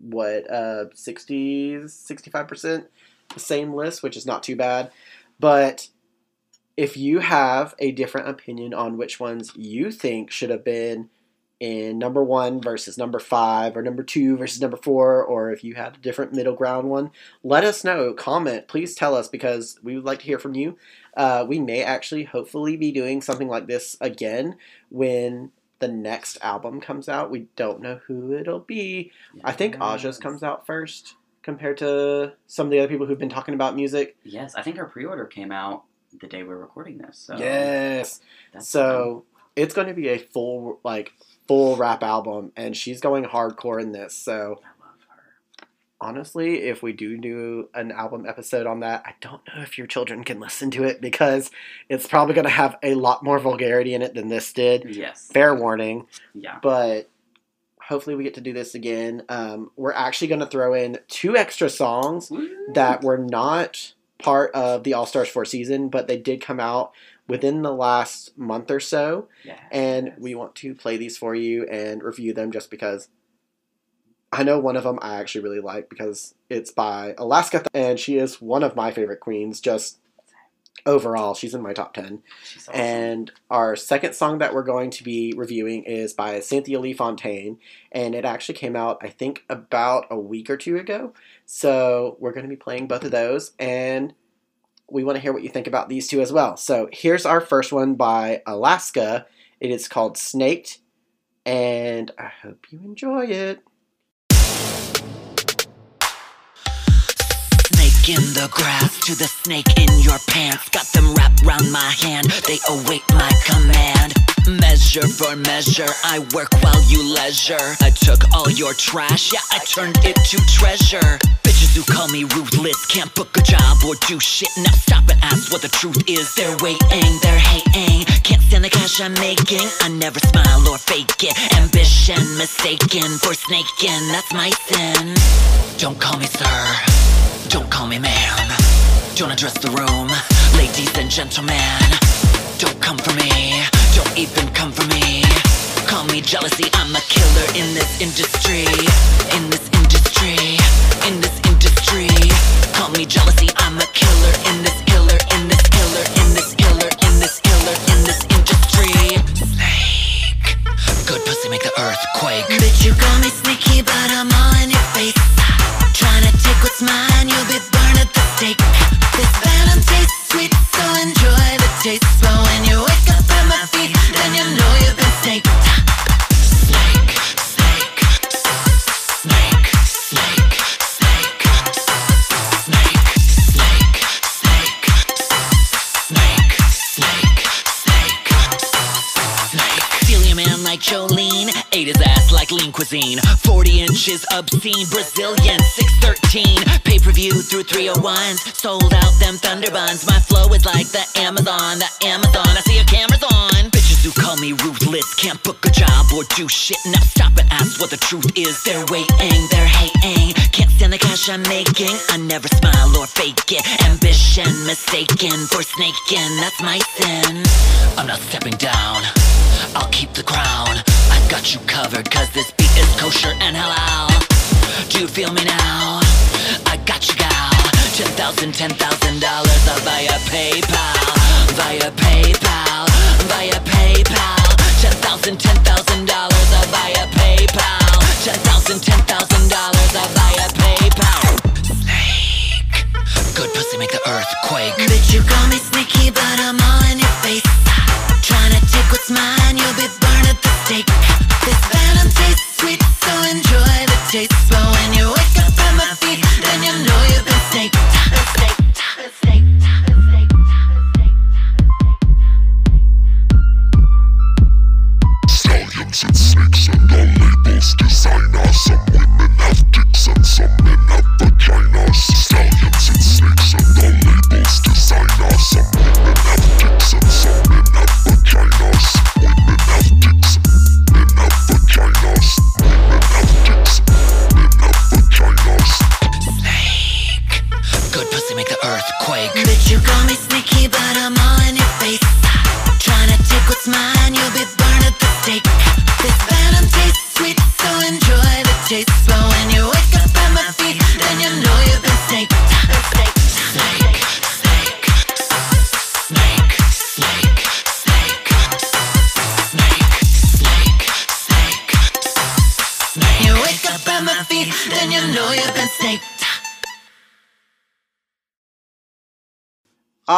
what uh 60 65 percent the same list, which is not too bad. But if you have a different opinion on which ones you think should have been in number one versus number five, or number two versus number four, or if you had a different middle ground one, let us know. Comment, please tell us because we would like to hear from you. Uh, we may actually, hopefully, be doing something like this again when the next album comes out. We don't know who it'll be. I think Aja's comes out first compared to some of the other people who've been talking about music. Yes, I think our pre-order came out the day we're recording this. So yes. So it's going to be a full like full rap album, and she's going hardcore in this. So. I love her. honestly, if we do do an album episode on that, I don't know if your children can listen to it because it's probably going to have a lot more vulgarity in it than this did. Yes. Fair warning, Yeah. but hopefully we get to do this again. Um, we're actually going to throw in two extra songs that were not part of the All Stars 4 season, but they did come out within the last month or so. Yes. And we want to play these for you and review them just because I know one of them I actually really like because it's by Alaska, and she is one of my favorite queens. Just overall, she's in my top 10. Awesome. And our second song that we're going to be reviewing is by Cynthia Lee Fontaine, and it actually came out, I think, about a week or two ago. So we're going to be playing both of those, and we want to hear what you think about these two as well. So here's our first one by Alaska. It is called Snaked, and I hope you enjoy it. In the grass to the snake in your pants. Got them wrapped round my hand, they await my command. Measure for measure, I work while you leisure. I took all your trash, yeah, I turned it to treasure. Bitches who call me ruthless can't book a job or do shit. Now stop and ask what the truth is. They're waiting, they're hating. Can't stand the cash I'm making. I never smile or fake it. Ambition mistaken for snaking, that's my sin. Don't call me sir. Don't call me ma'am. Don't address the room, ladies and gentlemen. Don't come for me. Don't even come for me. Call me jealousy. I'm a killer in this industry. In this industry. In this industry. Call me jealousy. I'm a killer in this killer. In this killer. In this killer. In this killer. In this industry. Snake. Good pussy make the earth quake. Bitch, you call me sneaky, but I'm all in your face. Trying to take what's mine, you'll be burned at the stake. Obscene, Brazilian, 613. Pay per view through 301s. Sold out them thunder buns. My flow is like the Amazon, the Amazon. I see your cameras on. Bitches who call me ruthless can't book a job or do shit. Now stop and ask what the truth is. They're waiting, they're hating. Can't stand the cash I'm making. I never smile or fake it. Ambition mistaken for snaking. That's my sin. I'm not stepping down. I'll keep the crown. I got you covered, cause this beat is kosher and halal. Do you feel me now? I got you, gal. Ten thousand, ten thousand dollars I via PayPal, via PayPal, via PayPal. Ten thousand, ten thousand dollars I via PayPal. Ten thousand, ten thousand dollars I via PayPal. Snake, good pussy make the earth quake. Bitch, you call me sneaky, but I'm all in your face. Tryna take what's mine, you'll be some men have vaginas Stallions and snakes and all labels designer Some women have dicks and some men have vaginas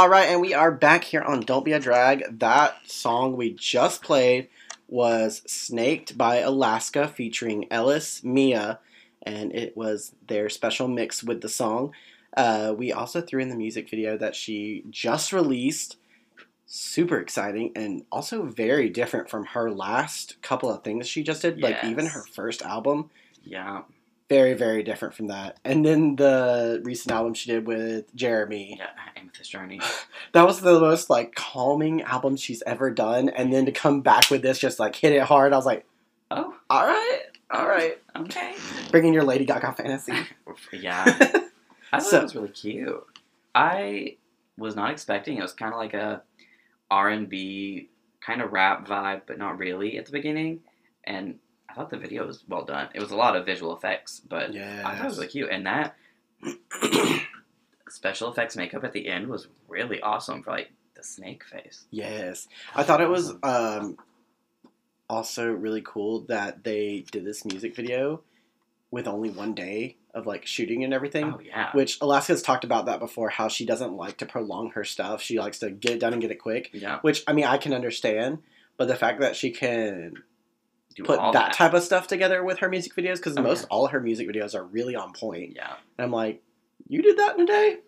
All right, and we are back here on Don't Be a Drag. That song we just played was Snaked by Alaska featuring Ellis Miah, and it was their special mix with the song. Uh, we also threw in the music video that she just released. Super exciting and also very different from her last couple of things she just did. Like even her first album, Yeah. Very very different from that. And then the recent album she did with Jeremy. Yeah. Amethyst Journey. That was the most like calming album she's ever done, and then to come back with this, just like hit it hard. I was like, Oh, all right, all right, okay. bringing your Lady Gaga fantasy. Yeah. I thought So- it was really cute. I was not expecting it was kind of like a R and B kind of rap vibe, but not really at the beginning. And I thought the video was well done. It was a lot of visual effects, but I thought it was really cute. And that special effects makeup at the end was really awesome for like the snake face. yes, I thought it was um, also really cool that they did this music video with only one day of like shooting and everything. Oh yeah. Which Alaska's talked about that before, how she doesn't like to prolong her stuff. She likes to get it done and get it quick. yeah. Which I mean, I can understand, but the fact that she can put all that, type of stuff together with her music videos because Oh, most yeah. all her music videos are really on point. Yeah. And I'm like, you did that in a day?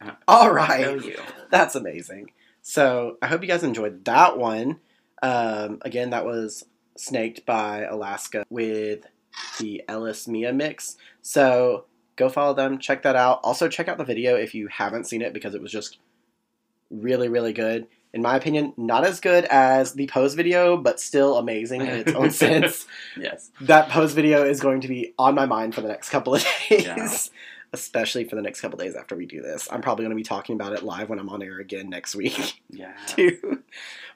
Uh, All right, you. that's amazing. So I hope you guys enjoyed that one. Um, again, that was Snaked by Alaska with the Ellis Miah mix. So go follow them, check that out. Also check out the video if you haven't seen it because it was just really, really good. In my opinion, not as good as the pose video, but still amazing in its own sense Yes. that pose video is going to be on my mind for the next couple of days. Yeah. Especially for the next couple days after we do this. I'm probably going to be talking about it live when I'm on air again next week, Yeah. too.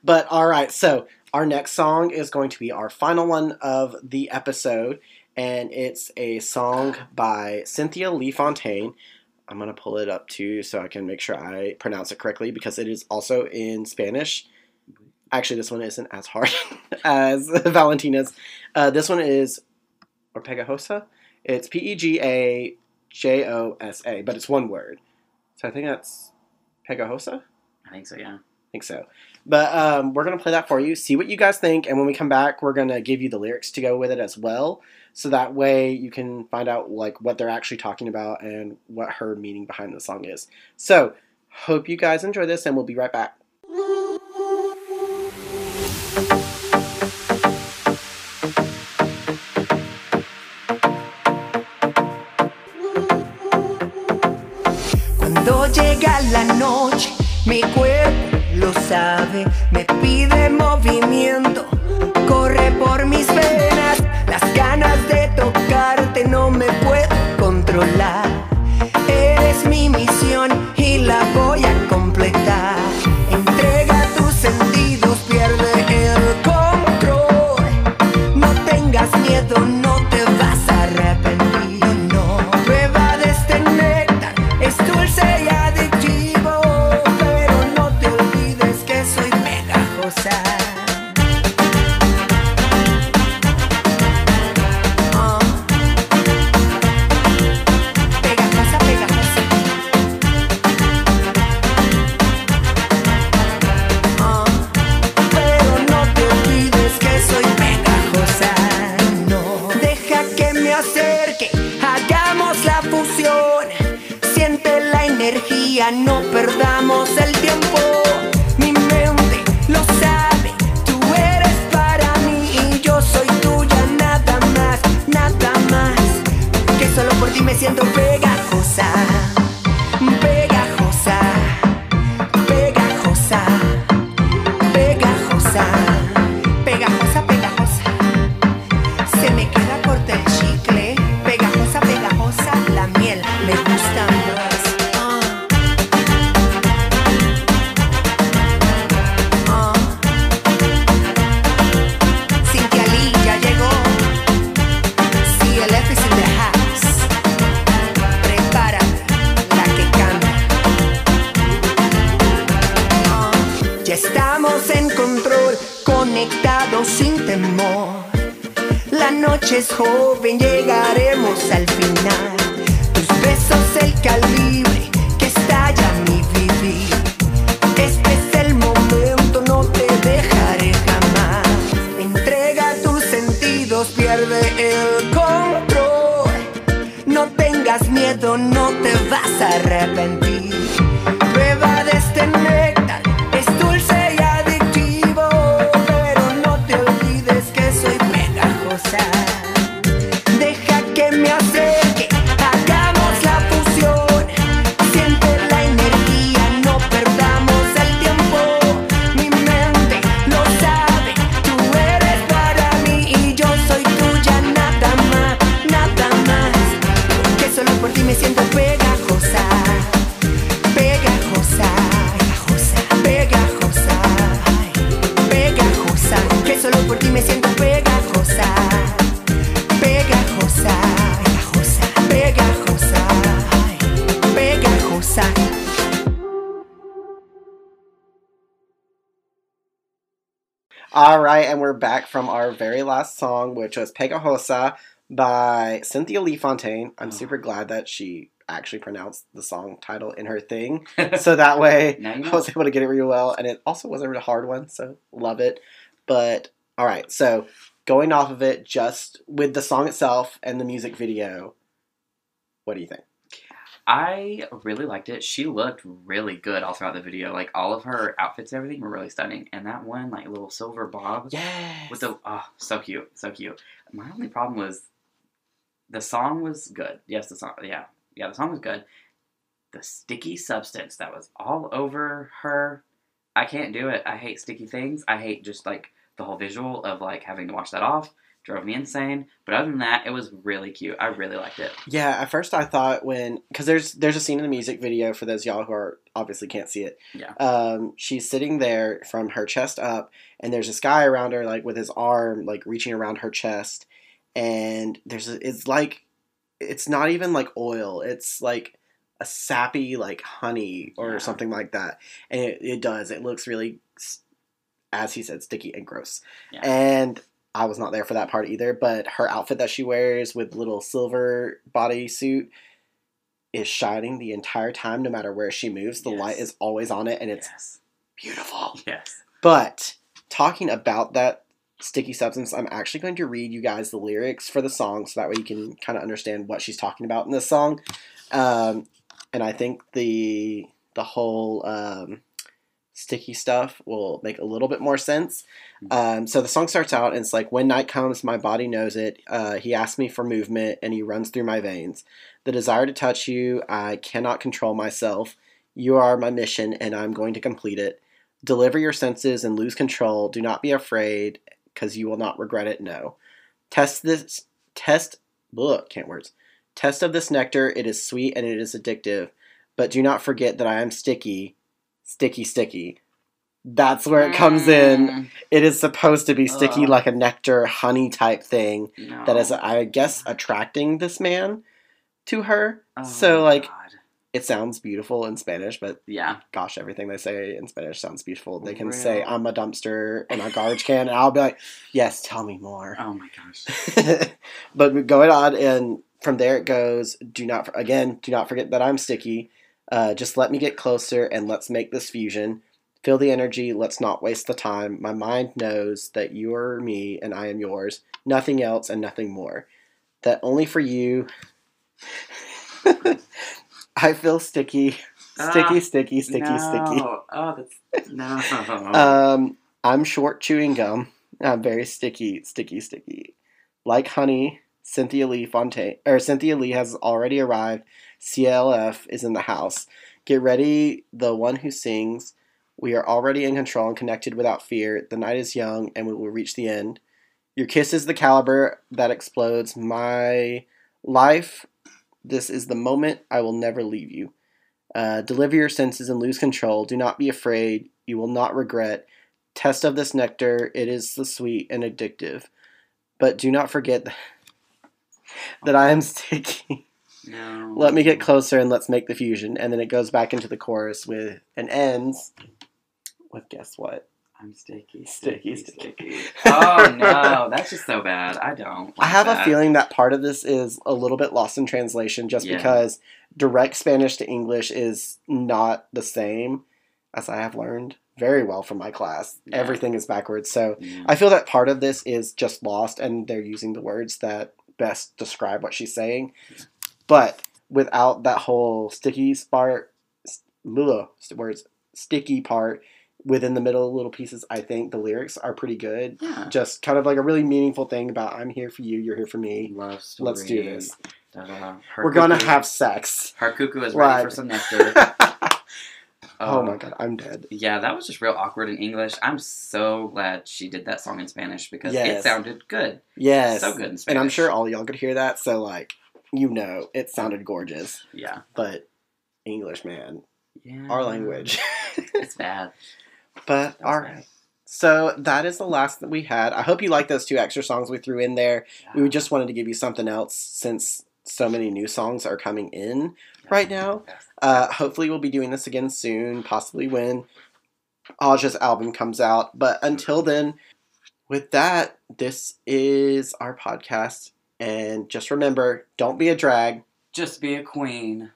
But all right, so our next song is going to be our final one of the episode, and it's a song by Cynthia Lee Fontaine. I'm going to pull it up too so I can make sure I pronounce it correctly because it is also in Spanish. Actually, this one isn't as hard as Valentina's. Uh, this one is or Pegajosa. It's P E G A J O S A, but it's one word. So I think that's Pegajosa. I think so. Yeah. I think so. But um, we're gonna play that for you. See what you guys think, and when we come back, we're gonna give you the lyrics to go with it as well so that way you can find out like what they're actually talking about and what her meaning behind the song is. So, hope you guys enjoy this and we'll be right back. Cuando llega la noche, mi cuerpo lo sabe, me pide movimiento, corre por mis venas. No me puedo controlar. Eres mi misión y la voy a мясо and we're back from our very last song, which was Pegajosa by Cynthia Lee Fontaine. I'm Oh. super glad that she actually pronounced the song title in her thing. so that way I was able to get it real well, and it also wasn't a hard one, so love it. But all right, so going off of it, just with the song itself and the music video, what do you think? I really liked it. She looked really good all throughout the video. Like all of her outfits and everything were really stunning. And that one, like little silver bob yeah, with the oh, so cute, so cute. My only problem was the song was good. Yes, the song. Yeah, yeah, the song was good. The sticky substance that was all over her. I can't do it. I hate sticky things. I hate just like the whole visual of like having to wash that off. Drove me insane. But other than that, it was really cute. I really liked it. Yeah, at first I thought when because there's there's a scene in the music video for those y'all who are obviously can't see it. Yeah. Um, she's sitting there from her chest up, and there's this guy around her like with his arm like reaching around her chest, and there's a, it's like it's not even like oil. It's like a sappy like honey or Yeah. something like that, and it, it does. It looks really, as he said, sticky and gross. Yeah. And I was not there for that part either, but her outfit that she wears with little silver bodysuit is shining the entire time, no matter where she moves. The Yes. light is always on it, and it's yes. beautiful. Yes. But talking about that sticky substance, I'm actually going to read you guys the lyrics for the song so that way you can kind of understand what she's talking about in this song. Um, and I think the the whole um, sticky stuff will make a little bit more sense. Um, so the song starts out and it's like, When night comes, my body knows it. Uh, he asks me for movement and he runs through my veins. The desire to touch you, I cannot control myself. You are my mission, and I'm going to complete it. Deliver your senses and lose control. Do not be afraid, because you will not regret it. No. Test this. Test. Look, can't words. Test of this nectar. It is sweet and it is addictive. But do not forget that I am sticky. Sticky, sticky. That's where it comes in. Mm, It is supposed to be sticky, Ugh. like a nectar, honey type thing no. that is, I guess, attracting this man to her. Oh so, like, God. it sounds beautiful in Spanish, but yeah. gosh, everything they say in Spanish sounds beautiful. They can say. I'm a dumpster and a garbage can, and I'll be like, yes, tell me more. Oh my gosh. but going on, and from there it goes, do not, again, do not forget that I'm sticky. Uh, just let me get closer and let's make this fusion. Feel the energy. Let's not waste the time. My mind knows that you are me and I am yours. Nothing else and nothing more. That only for you. I feel sticky. Sticky, Ah, sticky, sticky, sticky. no. Oh, that's no. Um, I'm short chewing gum. I'm very sticky, sticky, sticky. Like honey, Cynthia Lee Fontaine or Cynthia Lee has already arrived. CLF is in the house. Get ready, the one who sings. We are already in control and connected without fear. The night is young and we will reach the end. Your kiss is the caliber that explodes. My life, this is the moment I will never leave you. Uh, deliver your senses and lose control. Do not be afraid. You will not regret. Test of this nectar. It is the sweet and addictive. But do not forget that I am sticky. no. Let me get closer and let's make the fusion. And then it goes back into the chorus with and ends with guess what? I'm sticky, Sticky, sticky, sticky. Oh no, that's just so bad. I don't. I like have a feeling that part of this is a little bit lost in translation just Yeah. because direct Spanish to English is not the same, as I have learned very well from my class. Yeah. Everything is backwards. So Yeah. I feel that part of this is just lost and they're using the words that best describe what she's saying. But without that whole sticky part, ugh, words, sticky part within the middle little pieces, I think the lyrics are pretty good. Yeah. Just kind of like a really meaningful thing about I'm here for you, you're here for me. Love story. Let's do this. Da-da. Her We're gonna have sex. Her cuckoo is ready Right. for some nectar. oh Um, my god, I'm dead. Yeah, that was just real awkward in English. I'm so glad she did that song in Spanish because Yes. it sounded good. Yes. So good in Spanish. And I'm sure all y'all could hear that, so like, you know, it sounded gorgeous. Yeah. But English, man, Yeah. our language. It's bad. but That's all bad. So that is the last that we had. I hope you like those two extra songs we threw in there. We just wanted to give you something else since so many new songs are coming in right now. Uh, hopefully, we'll be doing this again soon, possibly when Aja's album comes out. But until then, with that, this is our podcast. And just remember don't be a drag. Just be a queen.